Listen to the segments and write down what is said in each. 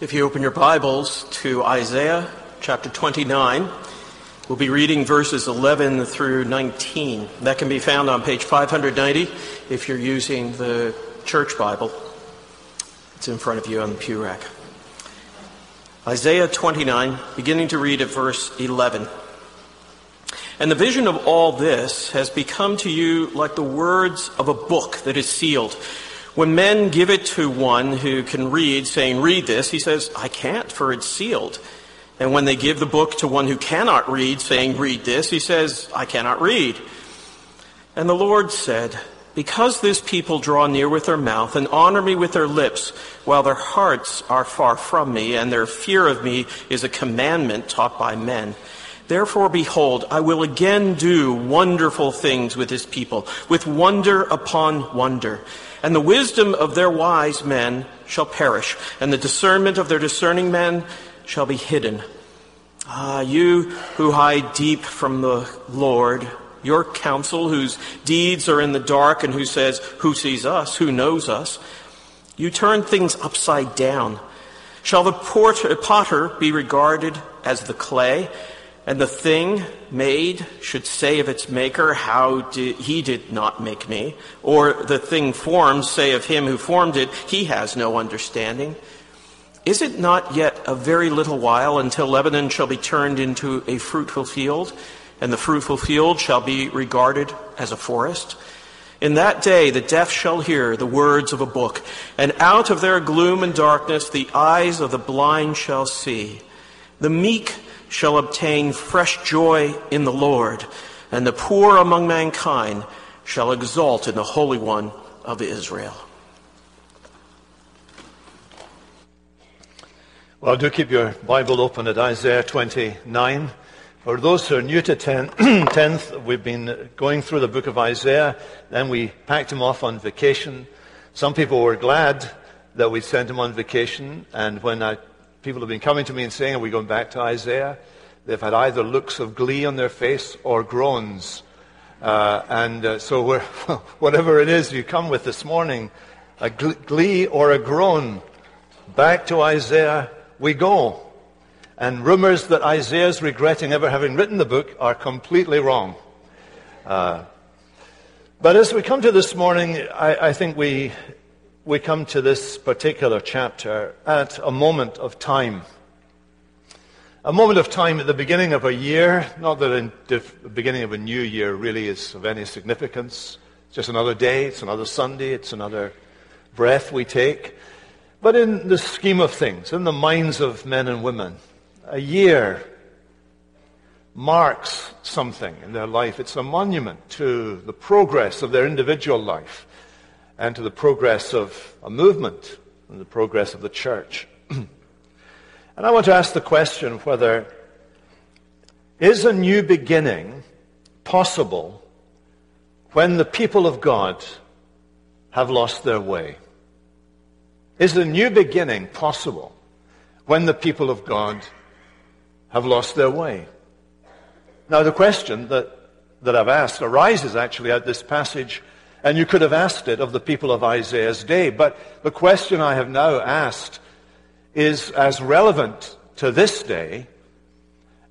If you open your Bibles to Isaiah chapter 29, we'll be reading verses 11 through 19. That can be found on page 590 if you're using the church Bible. It's in front of you on the pew rack. Isaiah 29, beginning to read at verse 11. And the vision of all this has become to you like the words of a book that is sealed when men give it to one who can read, saying, Read this, he says, I can't, for it's sealed. And when they give the book to one who cannot read, saying, Read this, he says, I cannot read. And the Lord said, Because this people draw near with their mouth and honor me with their lips, while their hearts are far from me, and their fear of me is a commandment taught by men. Therefore, behold, I will again do wonderful things with this people, with wonder upon wonder. And the wisdom of their wise men shall perish, and the discernment of their discerning men shall be hidden. Ah, you who hide deep from the Lord, your counsel, whose deeds are in the dark, and who says, Who sees us? Who knows us? You turn things upside down. Shall the potter be regarded as the clay? And the thing made should say of its maker, How did, he did not make me. Or the thing formed say of him who formed it, He has no understanding. Is it not yet a very little while until Lebanon shall be turned into a fruitful field, and the fruitful field shall be regarded as a forest? In that day the deaf shall hear the words of a book, and out of their gloom and darkness the eyes of the blind shall see. The meek shall obtain fresh joy in the Lord, and the poor among mankind shall exult in the Holy One of Israel. Well, do keep your Bible open at Isaiah 29. For those who are new to 10th, we've been going through the book of Isaiah, then we packed him off on vacation. Some people were glad that we sent him on vacation, and when I People have been coming to me and saying, Are we going back to Isaiah? They've had either looks of glee on their face or groans. Uh, and uh, so, whatever it is you come with this morning, a glee or a groan, back to Isaiah we go. And rumors that Isaiah's regretting ever having written the book are completely wrong. Uh, but as we come to this morning, I, I think we we come to this particular chapter at a moment of time. A moment of time at the beginning of a year, not that the beginning of a new year really is of any significance. It's just another day, it's another Sunday, it's another breath we take. But in the scheme of things, in the minds of men and women, a year marks something in their life. It's a monument to the progress of their individual life and to the progress of a movement and the progress of the church. and I want to ask the question whether is a new beginning possible when the people of God have lost their way? Is a new beginning possible when the people of God have lost their way? Now, the question that, that I've asked arises actually out this passage and you could have asked it of the people of Isaiah's day. But the question I have now asked is as relevant to this day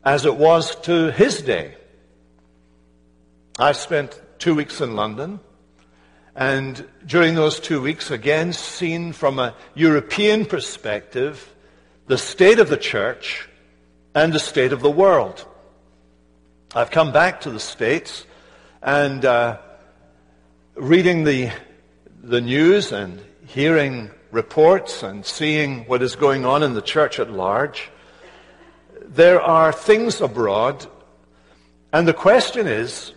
as it was to his day. I spent two weeks in London, and during those two weeks, again, seen from a European perspective, the state of the church and the state of the world. I've come back to the States, and uh, reading the, the news and hearing reports and seeing what is going on in the church at large, there are things abroad, and the question is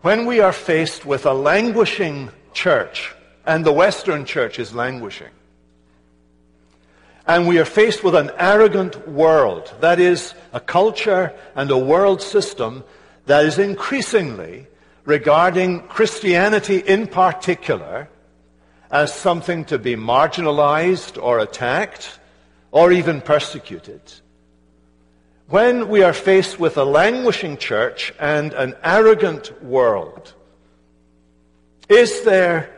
when we are faced with a languishing church, and the Western church is languishing, and we are faced with an arrogant world, that is, a culture and a world system that is increasingly regarding Christianity in particular as something to be marginalized or attacked or even persecuted. When we are faced with a languishing church and an arrogant world, is there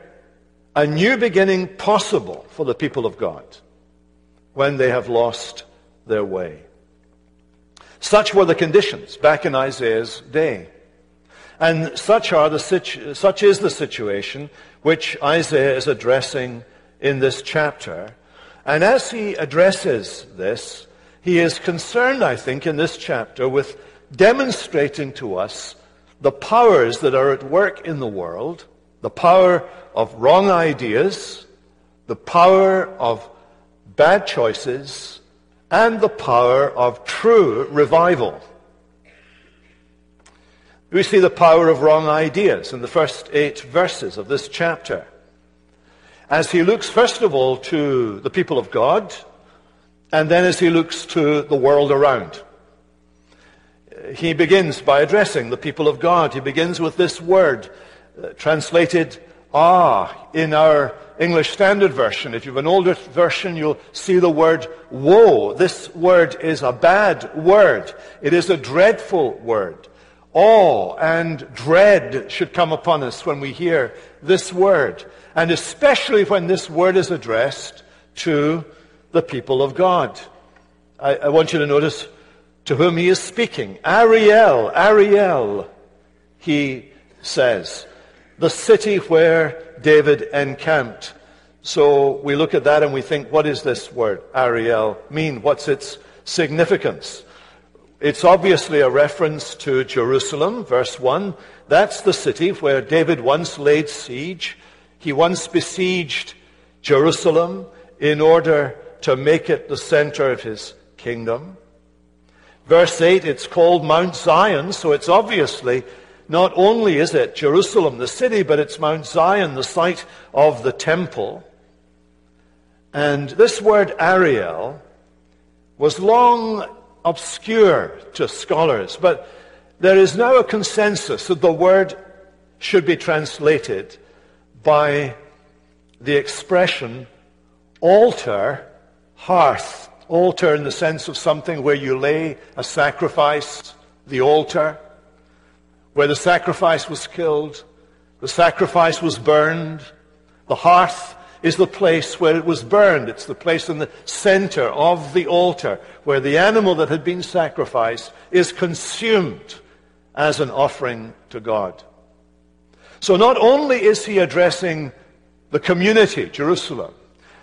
a new beginning possible for the people of God? when they have lost their way. Such were the conditions back in Isaiah's day. And such, are the situ- such is the situation which Isaiah is addressing in this chapter. And as he addresses this, he is concerned, I think, in this chapter with demonstrating to us the powers that are at work in the world, the power of wrong ideas, the power of bad choices, and the power of true revival. We see the power of wrong ideas in the first eight verses of this chapter. As he looks, first of all, to the people of God, and then as he looks to the world around. He begins by addressing the people of God. He begins with this word, uh, translated ah in our English Standard Version. If you have an older version, you'll see the word woe. This word is a bad word. It is a dreadful word. Awe and dread should come upon us when we hear this word. And especially when this word is addressed to the people of God. I, I want you to notice to whom he is speaking. Ariel, Ariel, he says, the city where David encamped. So we look at that and we think, what does this word, Ariel, mean? What's its significance? It's obviously a reference to Jerusalem, verse 1. That's the city where David once laid siege. He once besieged Jerusalem in order to make it the center of his kingdom. Verse 8, it's called Mount Zion, so it's obviously not only is it Jerusalem, the city, but it's Mount Zion, the site of the temple. And this word Ariel was long obscure to scholars, but there is now a consensus that the word should be translated by the expression altar hearth. Altar in the sense of something where you lay a sacrifice, the altar, where the sacrifice was killed, the sacrifice was burned. The hearth is the place where it was burned. It's the place in the center of the altar where the animal that had been sacrificed is consumed as an offering to God. So not only is he addressing the community, Jerusalem,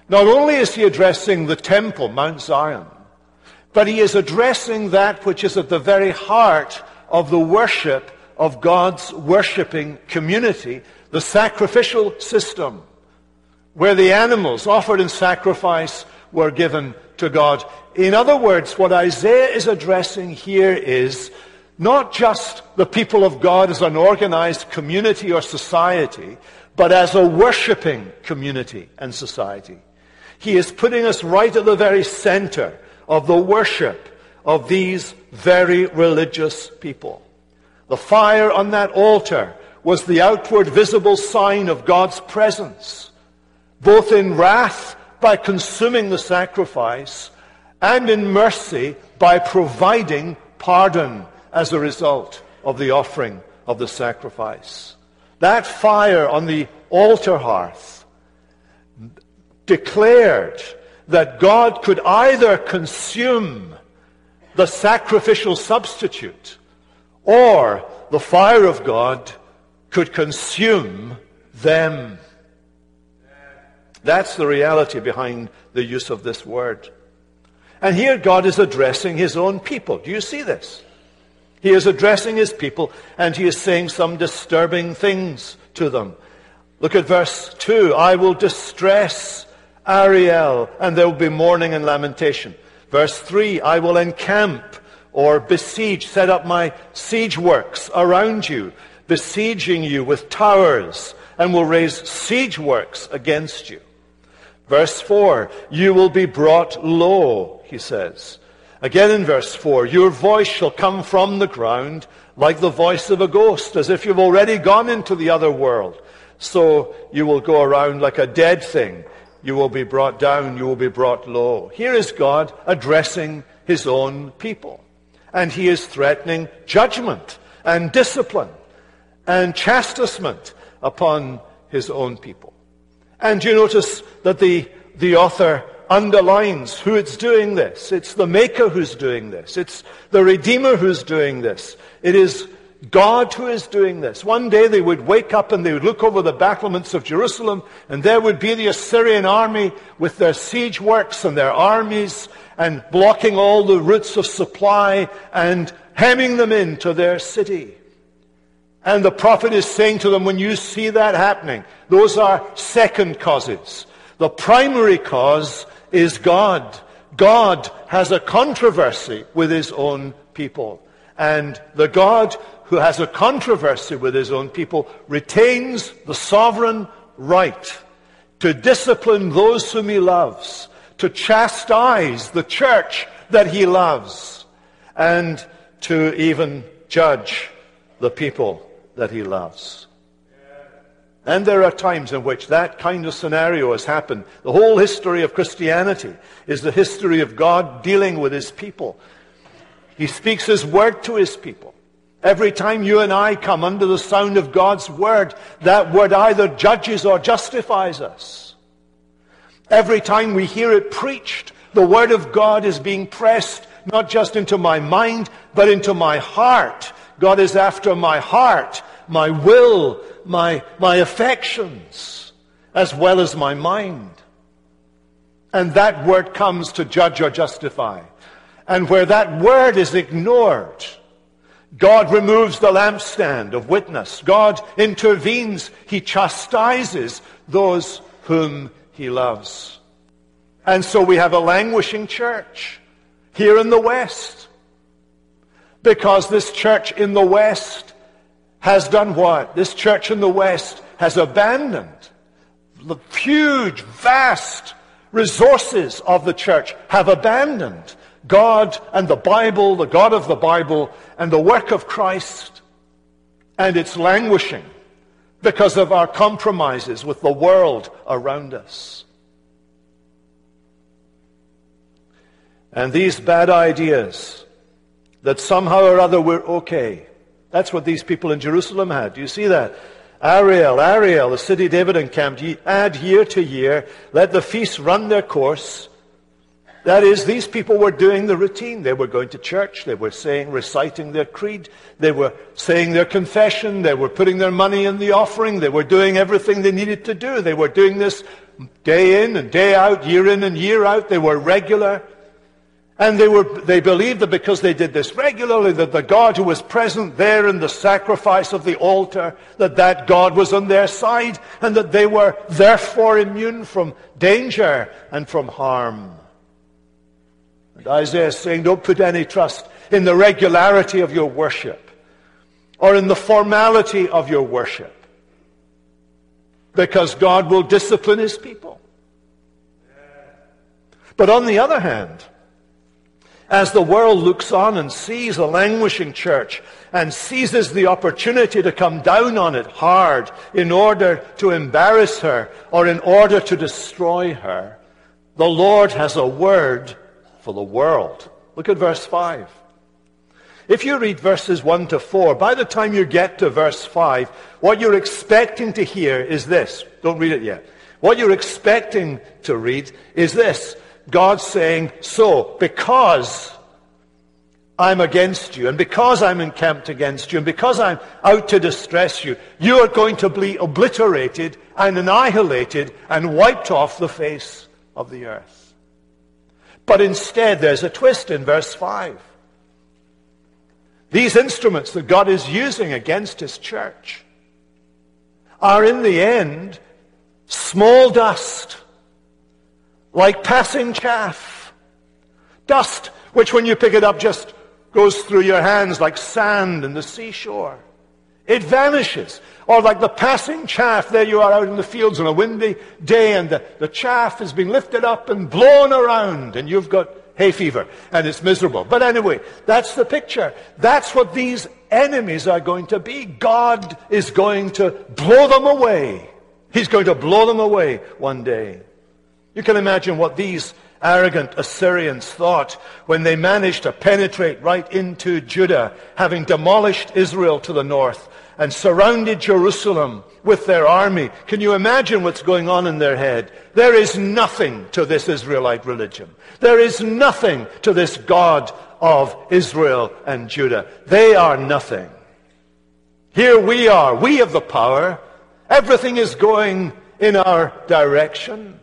not only is he addressing the temple, Mount Zion, but he is addressing that which is at the very heart of the worship of God's worshipping community, the sacrificial system, where the animals offered in sacrifice were given to God. In other words, what Isaiah is addressing here is not just the people of God as an organized community or society, but as a worshipping community and society. He is putting us right at the very center of the worship of these very religious people. The fire on that altar was the outward visible sign of God's presence, both in wrath by consuming the sacrifice and in mercy by providing pardon as a result of the offering of the sacrifice. That fire on the altar hearth declared that God could either consume the sacrificial substitute or the fire of God could consume them. That's the reality behind the use of this word. And here God is addressing his own people. Do you see this? He is addressing his people and he is saying some disturbing things to them. Look at verse 2. I will distress Ariel, and there will be mourning and lamentation. Verse 3, I will encamp or besiege, set up my siege works around you, besieging you with towers, and will raise siege works against you. Verse 4, you will be brought low, he says. Again in verse 4, your voice shall come from the ground like the voice of a ghost, as if you've already gone into the other world. So you will go around like a dead thing you will be brought down, you will be brought low. Here is God addressing his own people. And he is threatening judgment and discipline and chastisement upon his own people. And you notice that the, the author underlines who it's doing this. It's the Maker who's doing this. It's the Redeemer who's doing this. It is God who is doing this. One day they would wake up and they would look over the battlements of Jerusalem and there would be the Assyrian army with their siege works and their armies and blocking all the routes of supply and hemming them into their city. And the prophet is saying to them, when you see that happening, those are second causes. The primary cause is God. God has a controversy with his own people. And the God who has a controversy with his own people retains the sovereign right to discipline those whom he loves, to chastise the church that he loves, and to even judge the people that he loves. And there are times in which that kind of scenario has happened. The whole history of Christianity is the history of God dealing with his people. He speaks his word to his people. Every time you and I come under the sound of God's word, that word either judges or justifies us. Every time we hear it preached, the word of God is being pressed not just into my mind, but into my heart. God is after my heart, my will, my, my affections, as well as my mind. And that word comes to judge or justify. And where that word is ignored, God removes the lampstand of witness. God intervenes. He chastises those whom he loves. And so we have a languishing church here in the West. Because this church in the West has done what? This church in the West has abandoned the huge, vast resources of the church, have abandoned God and the Bible, the God of the Bible, and the work of Christ, and it's languishing because of our compromises with the world around us. And these bad ideas that somehow or other we're okay. That's what these people in Jerusalem had. Do you see that? Ariel, Ariel, the city David encamped, add year to year, let the feasts run their course, that is, these people were doing the routine. They were going to church. They were saying, reciting their creed. They were saying their confession. They were putting their money in the offering. They were doing everything they needed to do. They were doing this day in and day out, year in and year out. They were regular. And they, were, they believed that because they did this regularly, that the God who was present there in the sacrifice of the altar, that that God was on their side, and that they were therefore immune from danger and from harm. And Isaiah is saying, don't put any trust in the regularity of your worship or in the formality of your worship. Because God will discipline his people. But on the other hand, as the world looks on and sees a languishing church and seizes the opportunity to come down on it hard in order to embarrass her or in order to destroy her, the Lord has a word for the world. Look at verse 5. If you read verses 1 to 4, by the time you get to verse 5, what you're expecting to hear is this. Don't read it yet. What you're expecting to read is this. God saying, so, because I'm against you, and because I'm encamped against you, and because I'm out to distress you, you are going to be obliterated and annihilated and wiped off the face of the earth. But instead, there's a twist in verse 5. These instruments that God is using against his church are in the end small dust, like passing chaff. Dust which when you pick it up just goes through your hands like sand in the seashore. It vanishes. Or like the passing chaff, there you are out in the fields on a windy day and the, the chaff is being lifted up and blown around and you've got hay fever and it's miserable. But anyway, that's the picture. That's what these enemies are going to be. God is going to blow them away. He's going to blow them away one day. You can imagine what these arrogant Assyrians thought when they managed to penetrate right into Judah, having demolished Israel to the north and surrounded Jerusalem with their army. Can you imagine what's going on in their head? There is nothing to this Israelite religion. There is nothing to this God of Israel and Judah. They are nothing. Here we are. We have the power. Everything is going in our direction.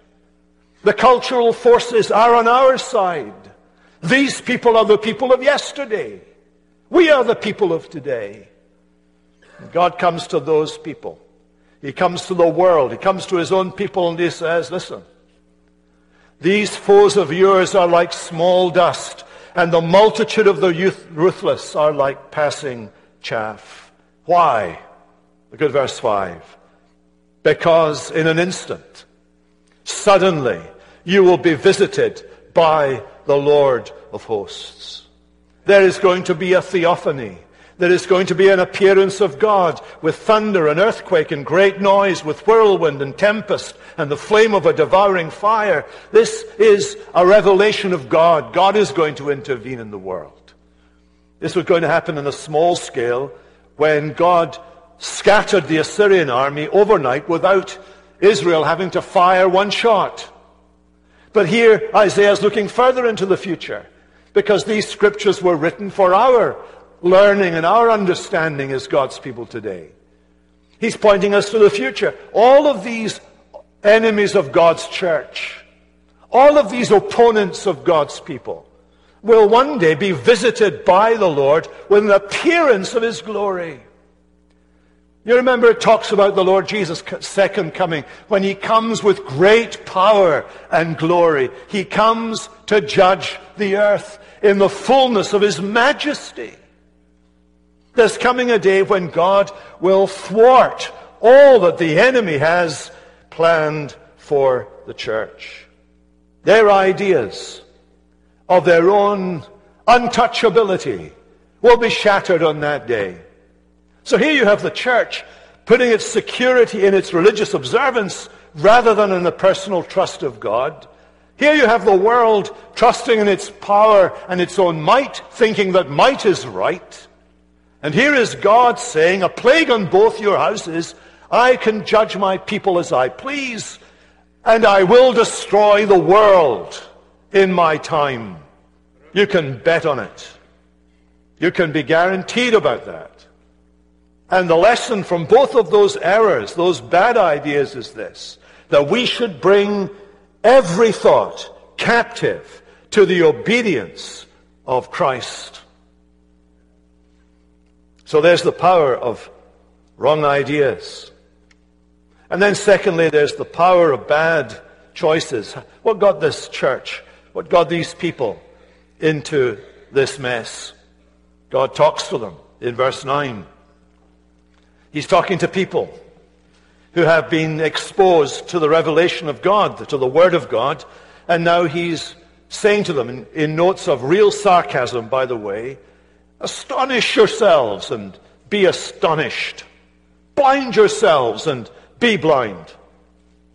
The cultural forces are on our side. These people are the people of yesterday. We are the people of today. God comes to those people. He comes to the world. He comes to his own people and he says, listen, these foes of yours are like small dust, and the multitude of the youth, ruthless are like passing chaff. Why? Look at verse 5. Because in an instant, suddenly, you will be visited by the Lord of hosts. There is going to be a theophany. There is going to be an appearance of God with thunder and earthquake and great noise, with whirlwind and tempest and the flame of a devouring fire. This is a revelation of God. God is going to intervene in the world. This was going to happen on a small scale when God scattered the Assyrian army overnight without Israel having to fire one shot. But here Isaiah is looking further into the future because these scriptures were written for our learning and our understanding as God's people today. He's pointing us to the future. All of these enemies of God's church, all of these opponents of God's people, will one day be visited by the Lord with an appearance of His glory. You remember it talks about the Lord Jesus' second coming when he comes with great power and glory. He comes to judge the earth in the fullness of his majesty. There's coming a day when God will thwart all that the enemy has planned for the church. Their ideas of their own untouchability will be shattered on that day. So here you have the church putting its security in its religious observance rather than in the personal trust of God. Here you have the world trusting in its power and its own might, thinking that might is right. And here is God saying, a plague on both your houses. I can judge my people as I please, and I will destroy the world in my time. You can bet on it. You can be guaranteed about that. And the lesson from both of those errors, those bad ideas, is this that we should bring every thought captive to the obedience of Christ. So there's the power of wrong ideas. And then, secondly, there's the power of bad choices. What got this church, what got these people into this mess? God talks to them in verse 9. He's talking to people who have been exposed to the revelation of God, to the Word of God, and now he's saying to them in, in notes of real sarcasm, by the way, astonish yourselves and be astonished. Blind yourselves and be blind.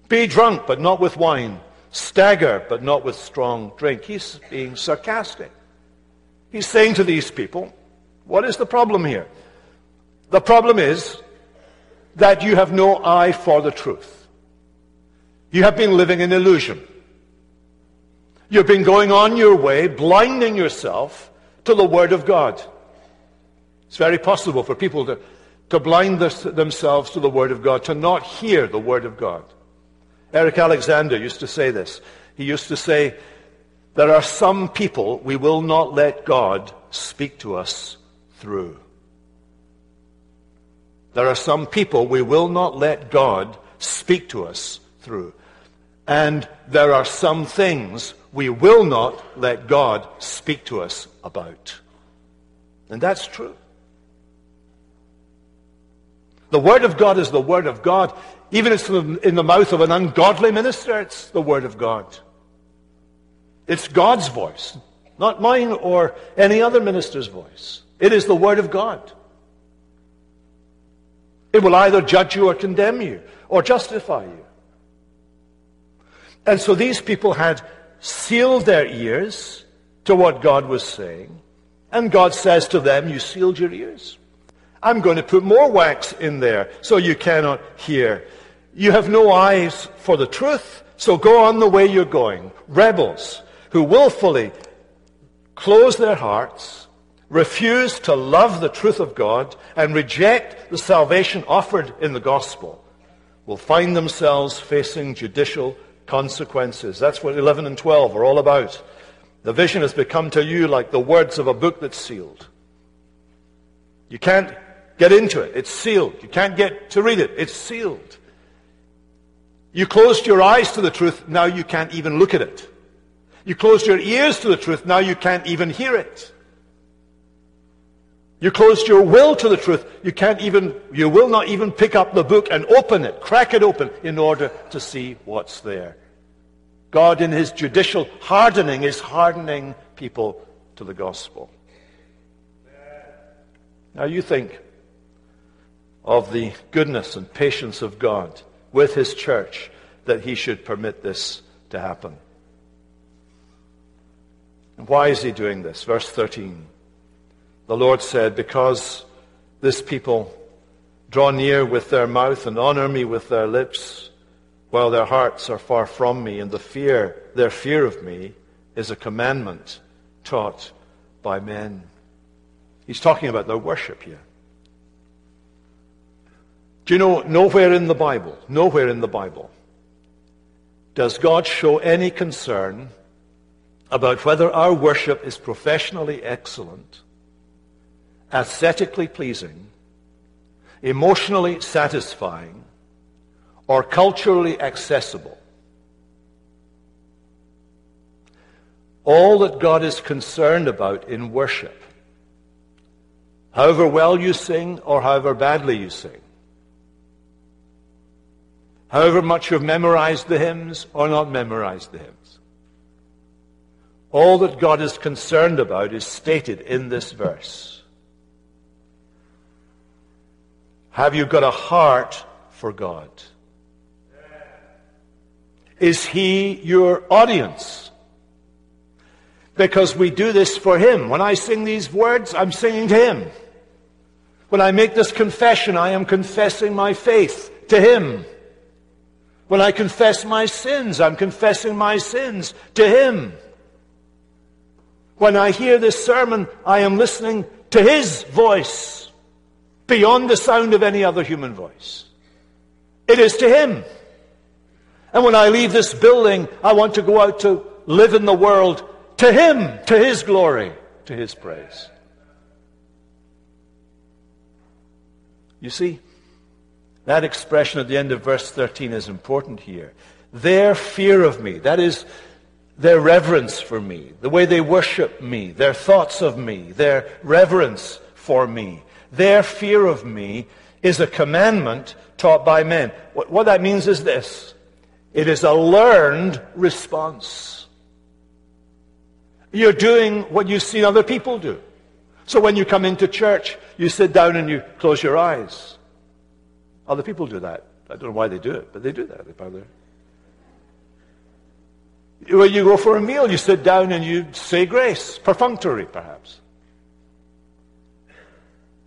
Be drunk, but not with wine. Stagger, but not with strong drink. He's being sarcastic. He's saying to these people, what is the problem here? The problem is that you have no eye for the truth. You have been living in illusion. You've been going on your way, blinding yourself to the Word of God. It's very possible for people to, to blind this, themselves to the Word of God, to not hear the Word of God. Eric Alexander used to say this. He used to say, There are some people we will not let God speak to us through. There are some people we will not let God speak to us through. And there are some things we will not let God speak to us about. And that's true. The Word of God is the Word of God. Even if it's in the mouth of an ungodly minister, it's the Word of God. It's God's voice, not mine or any other minister's voice. It is the Word of God. It will either judge you or condemn you or justify you. And so these people had sealed their ears to what God was saying. And God says to them, You sealed your ears. I'm going to put more wax in there so you cannot hear. You have no eyes for the truth, so go on the way you're going. Rebels who willfully close their hearts, refuse to love the truth of God, and reject the salvation offered in the gospel will find themselves facing judicial consequences. That's what 11 and 12 are all about. The vision has become to you like the words of a book that's sealed. You can't get into it. It's sealed. You can't get to read it. It's sealed. You closed your eyes to the truth. Now you can't even look at it. You closed your ears to the truth. Now you can't even hear it. You closed your will to the truth. You can't even, you will not even pick up the book and open it, crack it open in order to see what's there. God in his judicial hardening is hardening people to the gospel. Now you think of the goodness and patience of God with his church that he should permit this to happen. And why is he doing this? Verse 13. The Lord said, Because this people draw near with their mouth and honor me with their lips, while their hearts are far from me, and the fear, their fear of me, is a commandment taught by men. He's talking about their worship here. Do you know, nowhere in the Bible, nowhere in the Bible, does God show any concern about whether our worship is professionally excellent aesthetically pleasing, emotionally satisfying, or culturally accessible. All that God is concerned about in worship, however well you sing or however badly you sing, however much you've memorized the hymns or not memorized the hymns, all that God is concerned about is stated in this verse. Have you got a heart for God? Is He your audience? Because we do this for Him. When I sing these words, I'm singing to Him. When I make this confession, I am confessing my faith to Him. When I confess my sins, I'm confessing my sins to Him. When I hear this sermon, I am listening to His voice beyond the sound of any other human voice. It is to Him. And when I leave this building, I want to go out to live in the world to Him, to His glory, to His praise. You see, that expression at the end of verse 13 is important here. Their fear of me, that is, their reverence for me, the way they worship me, their thoughts of me, their reverence for me, their fear of me is a commandment taught by men. What, what that means is this it is a learned response. You're doing what you've seen other people do. So when you come into church, you sit down and you close your eyes. Other people do that. I don't know why they do it, but they do that. When you go for a meal, you sit down and you say grace, perfunctory perhaps.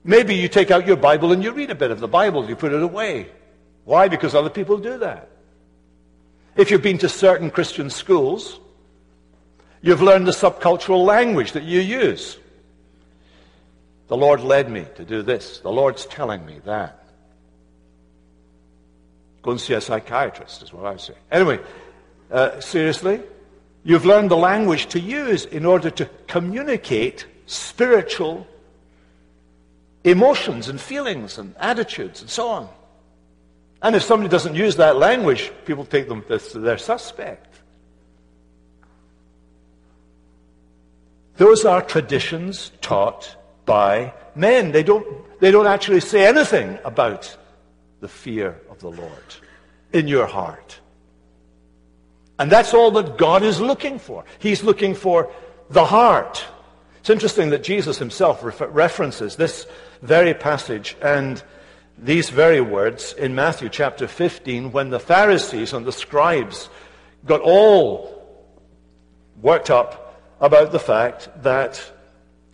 Maybe you take out your Bible and you read a bit of the Bible, you put it away. Why? Because other people do that. If you've been to certain Christian schools, you've learned the subcultural language that you use. The Lord led me to do this. The Lord's telling me that. Go and see a psychiatrist, is what I say. Anyway, uh, seriously, you've learned the language to use in order to communicate spiritual emotions and feelings and attitudes and so on. And if somebody doesn't use that language, people take them as their suspect. Those are traditions taught by men. They don't, they don't actually say anything about the fear of the Lord in your heart. And that's all that God is looking for. He's looking for the heart. It's interesting that Jesus himself references this very passage and these very words in Matthew chapter 15 when the Pharisees and the scribes got all worked up about the fact that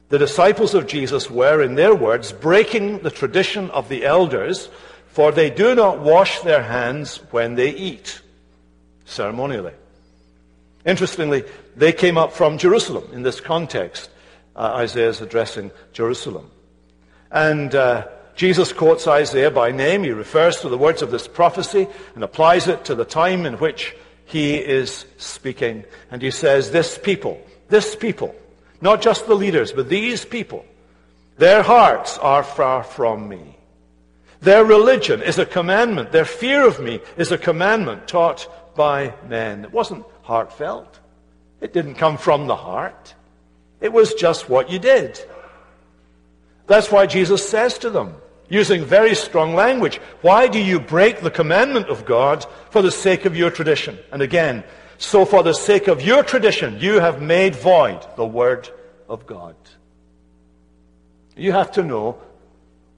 the disciples of Jesus were, in their words, breaking the tradition of the elders, for they do not wash their hands when they eat, ceremonially. Interestingly, they came up from Jerusalem in this context. Uh, Isaiah is addressing Jerusalem. And uh, Jesus quotes Isaiah by name. He refers to the words of this prophecy and applies it to the time in which he is speaking. And he says, This people, this people, not just the leaders, but these people, their hearts are far from me. Their religion is a commandment. Their fear of me is a commandment taught by men. It wasn't heartfelt. It didn't come from the heart. It was just what you did. That's why Jesus says to them, using very strong language, Why do you break the commandment of God for the sake of your tradition? And again, so for the sake of your tradition, you have made void the word of God. You have to know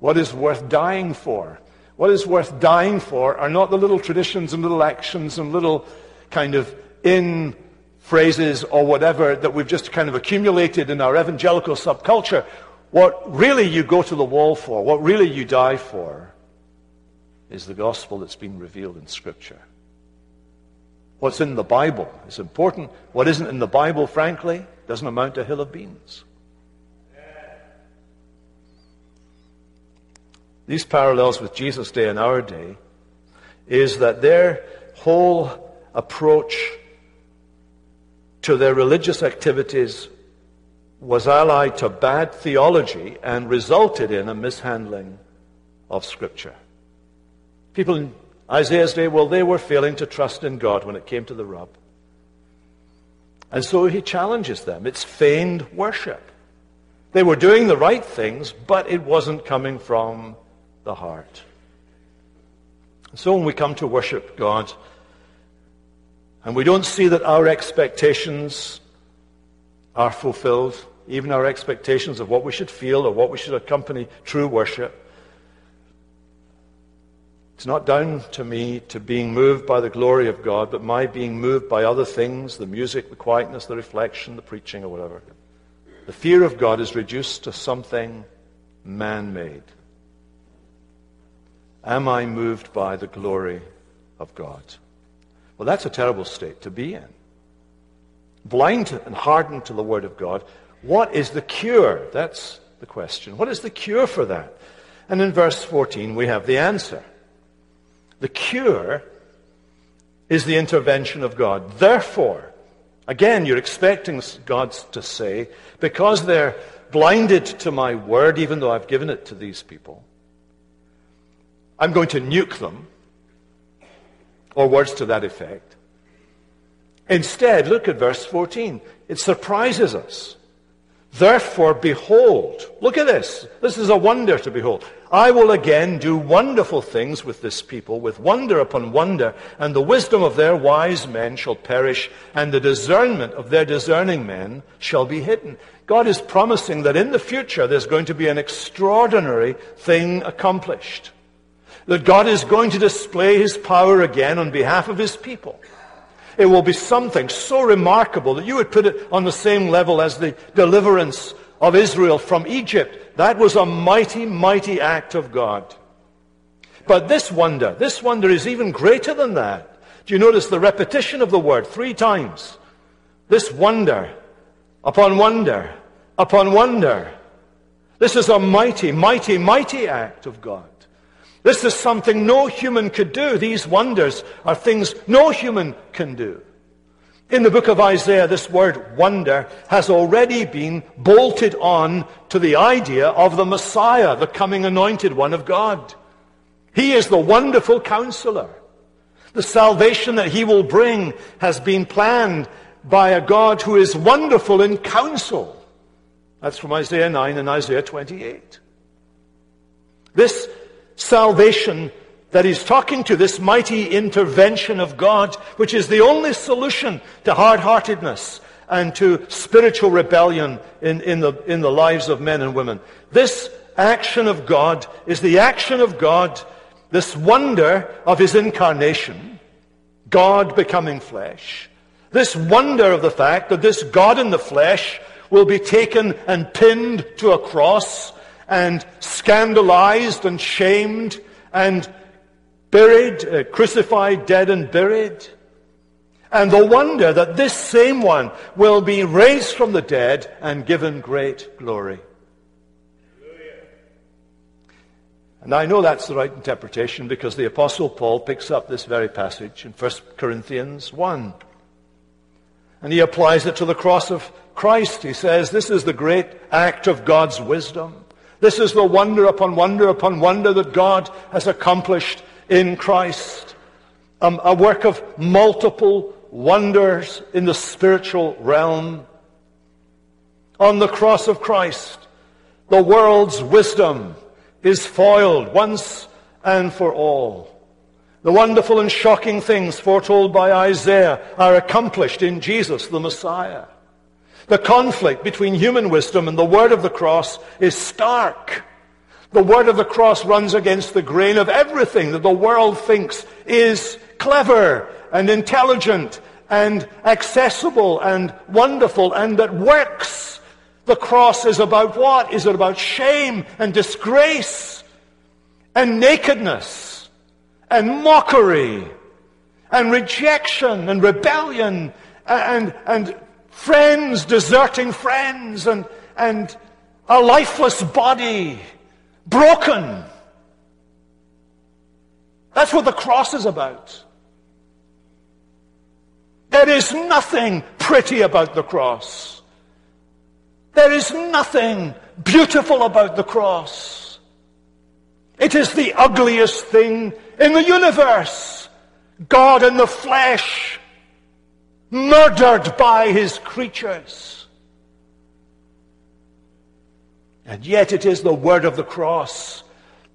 what is worth dying for. What is worth dying for are not the little traditions and little actions and little kind of in phrases or whatever that we've just kind of accumulated in our evangelical subculture. What really you go to the wall for, what really you die for, is the gospel that's been revealed in Scripture. What's in the Bible is important. What isn't in the Bible, frankly, doesn't amount to a hill of beans. These parallels with Jesus' day and our day is that their whole approach to their religious activities was allied to bad theology and resulted in a mishandling of Scripture. People in Isaiah's day, well, they were failing to trust in God when it came to the rub. And so he challenges them. It's feigned worship. They were doing the right things, but it wasn't coming from the heart. So when we come to worship God, and we don't see that our expectations are fulfilled, even our expectations of what we should feel or what we should accompany true worship, it's not down to me to being moved by the glory of God, but my being moved by other things the music, the quietness, the reflection, the preaching, or whatever. The fear of God is reduced to something man made. Am I moved by the glory of God? Well, that's a terrible state to be in. Blind and hardened to the Word of God. What is the cure? That's the question. What is the cure for that? And in verse 14, we have the answer. The cure is the intervention of God. Therefore, again, you're expecting God to say, because they're blinded to my word, even though I've given it to these people, I'm going to nuke them, or words to that effect. Instead, look at verse 14. It surprises us. Therefore, behold, look at this. This is a wonder to behold. I will again do wonderful things with this people, with wonder upon wonder, and the wisdom of their wise men shall perish, and the discernment of their discerning men shall be hidden. God is promising that in the future there's going to be an extraordinary thing accomplished. That God is going to display his power again on behalf of his people. It will be something so remarkable that you would put it on the same level as the deliverance of Israel from Egypt. That was a mighty, mighty act of God. But this wonder, this wonder is even greater than that. Do you notice the repetition of the word three times? This wonder, upon wonder, upon wonder. This is a mighty, mighty, mighty act of God. This is something no human could do. These wonders are things no human can do. In the book of Isaiah, this word wonder has already been bolted on to the idea of the Messiah, the coming anointed one of God. He is the wonderful counselor. The salvation that he will bring has been planned by a God who is wonderful in counsel. That's from Isaiah 9 and Isaiah 28. This salvation that he's talking to, this mighty intervention of God, which is the only solution to hard-heartedness and to spiritual rebellion in, in, the, in the lives of men and women. This action of God is the action of God, this wonder of his incarnation, God becoming flesh, This wonder of the fact that this God in the flesh will be taken and pinned to a cross and scandalized and shamed and buried, uh, crucified, dead and buried. And the wonder that this same one will be raised from the dead and given great glory. And I know that's the right interpretation because the Apostle Paul picks up this very passage in 1 Corinthians 1. And he applies it to the cross of Christ. He says, This is the great act of God's wisdom. This is the wonder upon wonder upon wonder that God has accomplished in Christ. Um, a work of multiple wonders in the spiritual realm. On the cross of Christ, the world's wisdom is foiled once and for all. The wonderful and shocking things foretold by Isaiah are accomplished in Jesus, the Messiah. The conflict between human wisdom and the word of the cross is stark. The word of the cross runs against the grain of everything that the world thinks is clever and intelligent and accessible and wonderful and that works. The cross is about what? Is it about shame and disgrace and nakedness? and mockery and rejection and rebellion and, and friends deserting friends and, and a lifeless body broken. That's what the cross is about. There is nothing pretty about the cross. There is nothing beautiful about the cross. It is the ugliest thing in the universe. God in the flesh, murdered by his creatures. And yet it is the word of the cross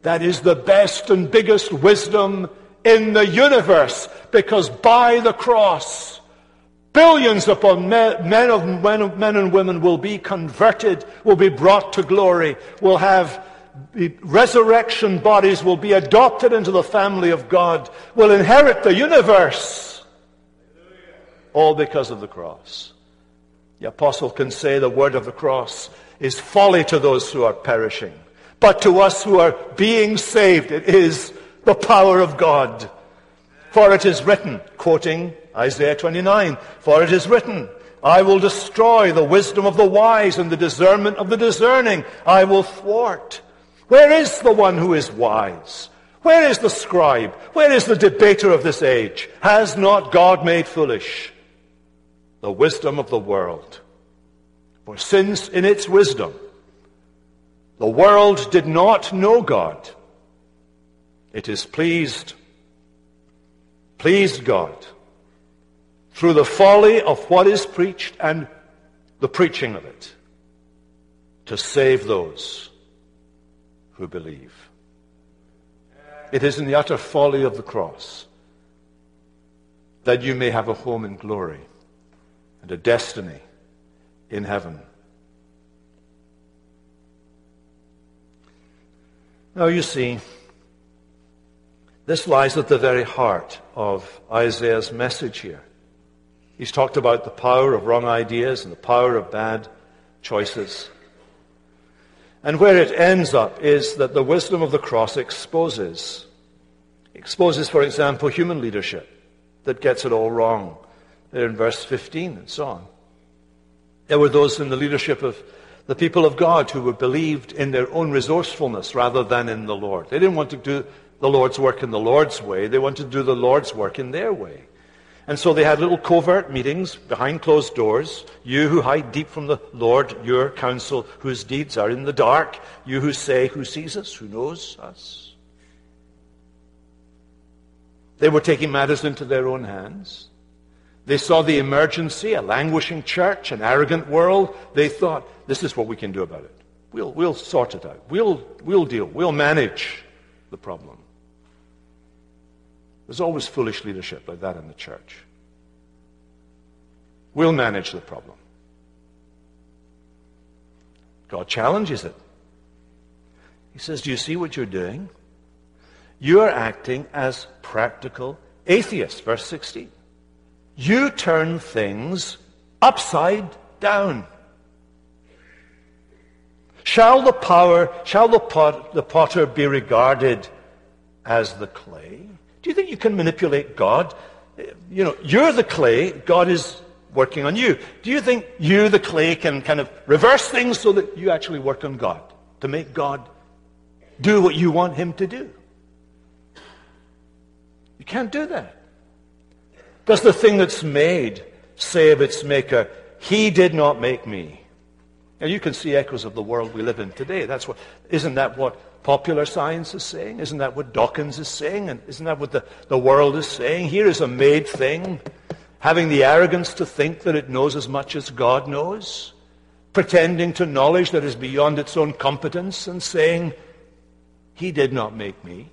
that is the best and biggest wisdom in the universe because by the cross, billions upon men, men, of, men, men and women will be converted, will be brought to glory, will have resurrection bodies will be adopted into the family of God, will inherit the universe. All because of the cross. The apostle can say the word of the cross is folly to those who are perishing. But to us who are being saved, it is the power of God. For it is written, quoting Isaiah 29, for it is written, I will destroy the wisdom of the wise and the discernment of the discerning. I will thwart where is the one who is wise? Where is the scribe? Where is the debater of this age? Has not God made foolish the wisdom of the world? For since in its wisdom the world did not know God, it is pleased, pleased God through the folly of what is preached and the preaching of it to save those who believe. It is in the utter folly of the cross that you may have a home in glory and a destiny in heaven. Now, you see, this lies at the very heart of Isaiah's message here. He's talked about the power of wrong ideas and the power of bad choices. And where it ends up is that the wisdom of the cross exposes. Exposes, for example, human leadership that gets it all wrong. There in verse 15 and so on. There were those in the leadership of the people of God who believed in their own resourcefulness rather than in the Lord. They didn't want to do the Lord's work in the Lord's way. They wanted to do the Lord's work in their way. And so they had little covert meetings behind closed doors. You who hide deep from the Lord, your counsel, whose deeds are in the dark. You who say, Who sees us? Who knows us? They were taking matters into their own hands. They saw the emergency, a languishing church, an arrogant world. They thought, this is what we can do about it. We'll, we'll sort it out. We'll, we'll deal. We'll manage the problem. There's always foolish leadership like that in the church. We'll manage the problem. God challenges it. He says, Do you see what you're doing? You are acting as practical atheists. Verse 16. You turn things upside down. Shall the power, shall the, pot, the potter be regarded as the clay? Do you think you can manipulate God? You know, you're the clay, God is working on you. Do you think you, the clay, can kind of reverse things so that you actually work on God? To make God do what you want Him to do? You can't do that. Does the thing that's made say of its maker, He did not make me? And you can see echoes of the world we live in today. That's what, isn't that what popular science is saying? Isn't that what Dawkins is saying? And isn't that what the, the world is saying? Here is a made thing, having the arrogance to think that it knows as much as God knows, pretending to knowledge that is beyond its own competence, and saying, He did not make me.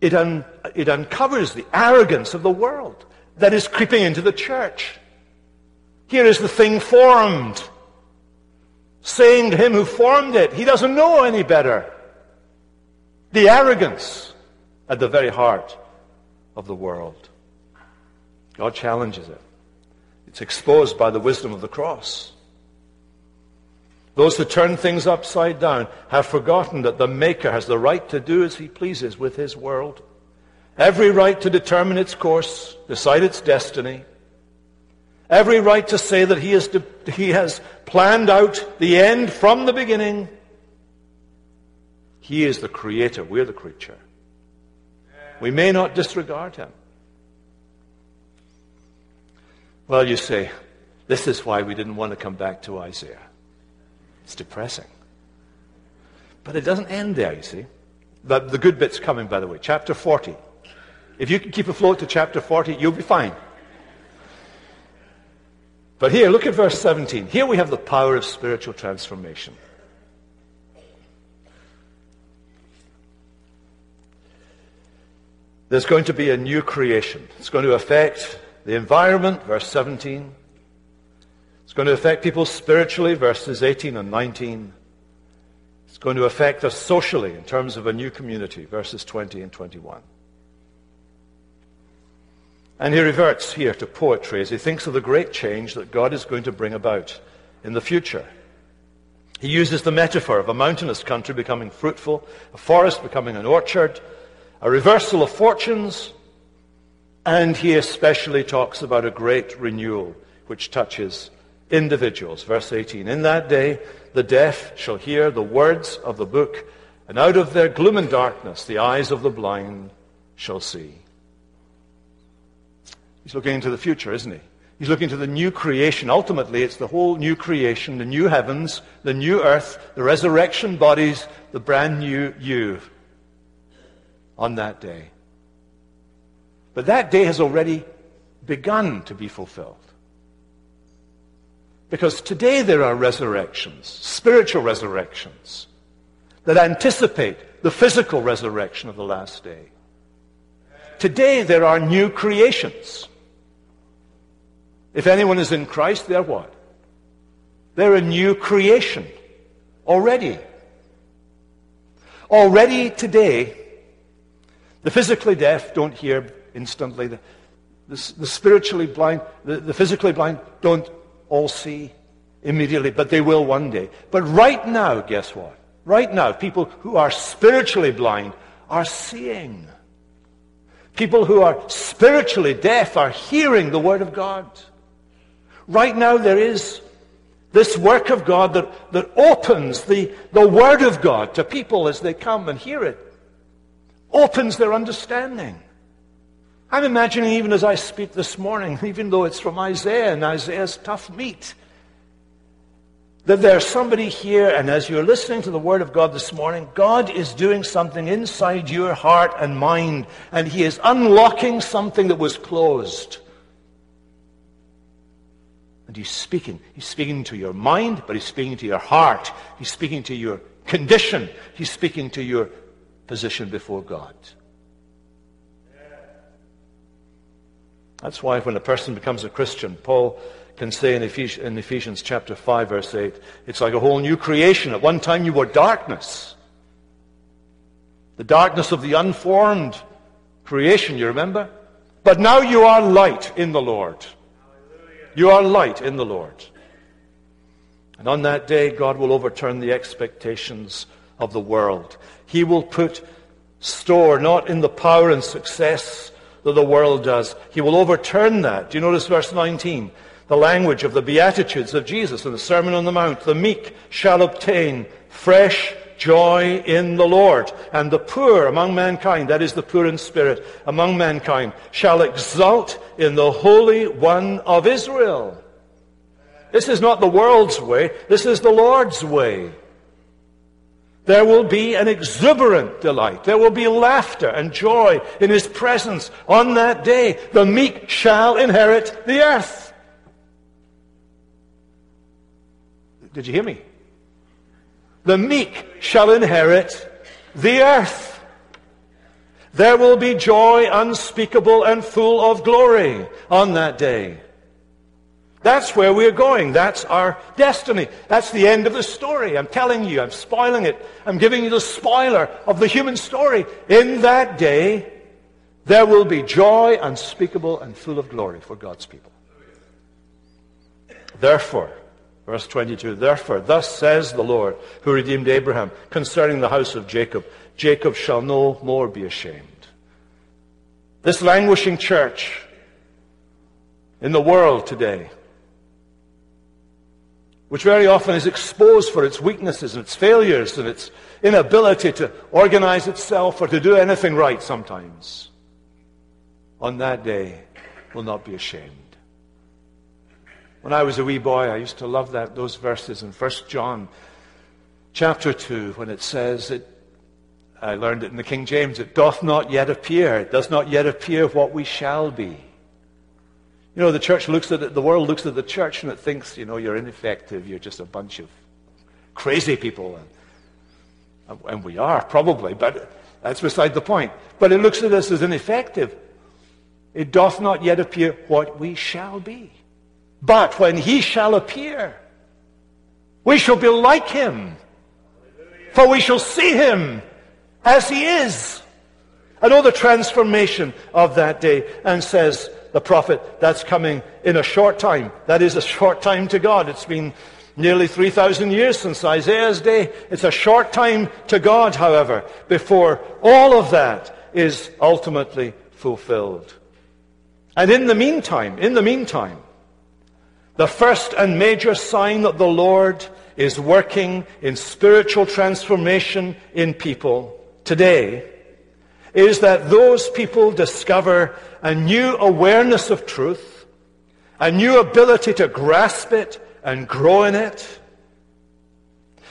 It, un, it uncovers the arrogance of the world that is creeping into the church. Here is the thing formed. Saying to him who formed it, he doesn't know any better. The arrogance at the very heart of the world. God challenges it. It's exposed by the wisdom of the cross. Those who turn things upside down have forgotten that the Maker has the right to do as he pleases with his world. Every right to determine its course, decide its destiny, Every right to say that he, is to, he has planned out the end from the beginning. He is the creator. We're the creature. We may not disregard him. Well, you say, this is why we didn't want to come back to Isaiah. It's depressing. But it doesn't end there, you see. The, the good bit's coming, by the way. Chapter 40. If you can keep afloat to chapter 40, you'll be fine. But here, look at verse 17. Here we have the power of spiritual transformation. There's going to be a new creation. It's going to affect the environment, verse 17. Going to affect people spiritually, verses 18 and 19. It's going to affect us socially in terms of a new community, verses 20 and 21. And he reverts here to poetry as he thinks of the great change that God is going to bring about in the future. He uses the metaphor of a mountainous country becoming fruitful, a forest becoming an orchard, a reversal of fortunes, and he especially talks about a great renewal which touches individuals. Verse 18 In that day the deaf shall hear the words of the book, and out of their gloom and darkness the eyes of the blind shall see. He's looking into the future, isn't he? He's looking to the new creation. Ultimately, it's the whole new creation, the new heavens, the new earth, the resurrection bodies, the brand new you on that day. But that day has already begun to be fulfilled. Because today there are resurrections, spiritual resurrections, that anticipate the physical resurrection of the last day. Today there are new creations. If anyone is in Christ, they're what? They're a new creation. Already. Already today, the physically deaf don't hear instantly. The, the, the spiritually blind, the, the physically blind don't all see immediately, but they will one day. But right now, guess what? Right now, people who are spiritually blind are seeing. People who are spiritually deaf are hearing the Word of God. Right now, there is this work of God that, that opens the, the Word of God to people as they come and hear it, opens their understanding. I'm imagining, even as I speak this morning, even though it's from Isaiah and Isaiah's tough meat, that there's somebody here, and as you're listening to the Word of God this morning, God is doing something inside your heart and mind, and He is unlocking something that was closed. And he's speaking. He's speaking to your mind, but he's speaking to your heart. He's speaking to your condition. He's speaking to your position before God. That's why when a person becomes a Christian, Paul can say in Ephesians, in Ephesians chapter 5, verse 8, it's like a whole new creation. At one time you were darkness. The darkness of the unformed creation, you remember? But now you are light in the Lord. You are light in the Lord. And on that day, God will overturn the expectations of the world. He will put store not in the power and success that the world does. He will overturn that. Do you notice verse 19? The language of the Beatitudes of Jesus in the Sermon on the Mount. The meek shall obtain fresh joy in the Lord. And the poor among mankind, that is the poor in spirit among mankind, shall exult in the Holy One of Israel. This is not the world's way. This is the Lord's way. There will be an exuberant delight. There will be laughter and joy in His presence on that day. The meek shall inherit the earth. Did you hear me? The meek shall inherit the earth. There will be joy unspeakable and full of glory on that day. That's where we're going. That's our destiny. That's the end of the story. I'm telling you, I'm spoiling it. I'm giving you the spoiler of the human story. In that day, there will be joy unspeakable and full of glory for God's people. Therefore, verse 22, therefore, thus says the Lord who redeemed Abraham concerning the house of Jacob, Jacob shall no more be ashamed. This languishing church in the world today which very often is exposed for its weaknesses and its failures and its inability to organize itself or to do anything right sometimes, on that day will not be ashamed. When I was a wee boy, I used to love that, those verses in 1 John chapter 2 when it says, it, I learned it in the King James, it doth not yet appear, it does not yet appear what we shall be. You know, the church looks at it, the world looks at the church and it thinks, you know, you're ineffective, you're just a bunch of crazy people. And, and we are, probably, but that's beside the point. But it looks at us as ineffective. It doth not yet appear what we shall be. But when he shall appear, we shall be like him. For we shall see him as he is. I know the transformation of that day and says, the prophet, that's coming in a short time. That is a short time to God. It's been nearly 3,000 years since Isaiah's day. It's a short time to God, however, before all of that is ultimately fulfilled. And in the meantime, in the meantime, the first and major sign that the Lord is working in spiritual transformation in people today is that those people discover a new awareness of truth, a new ability to grasp it and grow in it.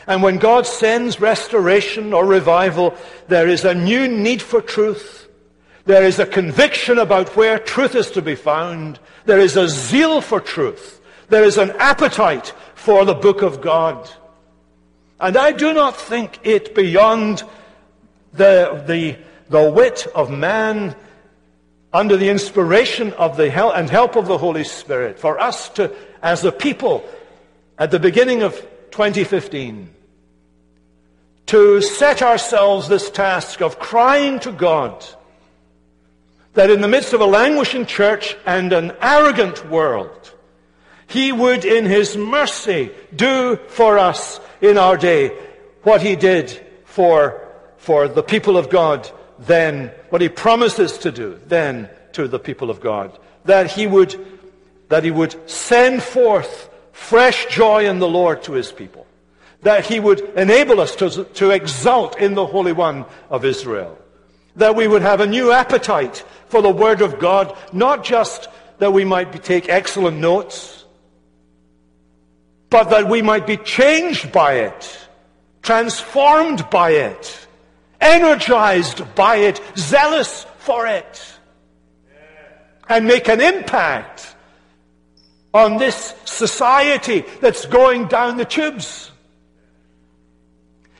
And when God sends restoration or revival, there is a new need for truth. There is a conviction about where truth is to be found. There is a zeal for truth. There is an appetite for the book of God. And I do not think it beyond the, the the wit of man under the inspiration of the help and help of the Holy Spirit for us to, as a people, at the beginning of 2015, to set ourselves this task of crying to God that in the midst of a languishing church and an arrogant world, He would in His mercy do for us in our day what He did for, for the people of God then, what he promises to do then to the people of God, that he would, that he would send forth fresh joy in the Lord to his people, that he would enable us to, to exult in the Holy One of Israel, that we would have a new appetite for the Word of God, not just that we might take excellent notes, but that we might be changed by it, transformed by it energized by it, zealous for it, and make an impact on this society that's going down the tubes.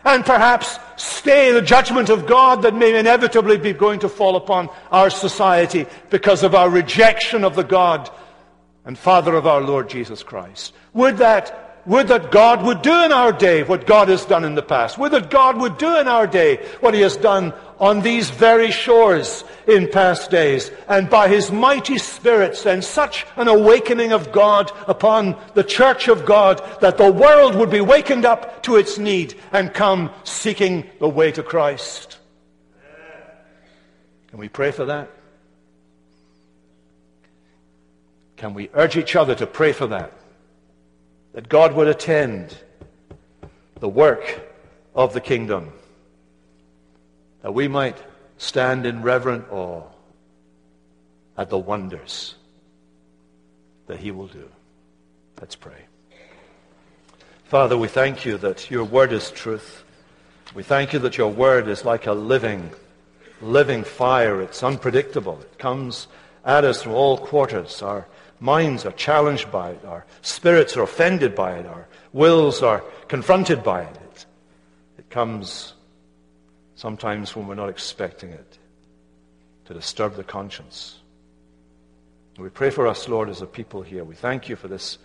And perhaps stay the judgment of God that may inevitably be going to fall upon our society because of our rejection of the God and Father of our Lord Jesus Christ. Would that would that God would do in our day what God has done in the past. Would that God would do in our day what He has done on these very shores in past days, and by his mighty Spirit send such an awakening of God upon the church of God that the world would be wakened up to its need and come seeking the way to Christ. Can we pray for that? Can we urge each other to pray for that? That God would attend the work of the kingdom that we might stand in reverent awe at the wonders that he will do. Let's pray. Father, we thank you that your word is truth. We thank you that your word is like a living, living fire. It's unpredictable. It comes at us from all quarters. Our minds are challenged by it. Our spirits are offended by it. Our wills are confronted by it. It, it comes sometimes when we're not expecting it, to disturb the conscience. We pray for us, Lord, as a people here. We thank you for this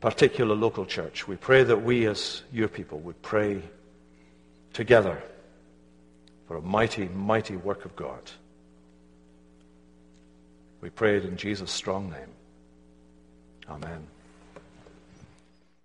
particular local church. We pray that we, as your people, would pray together for a mighty, mighty work of God. We pray it in Jesus' strong name. Amen.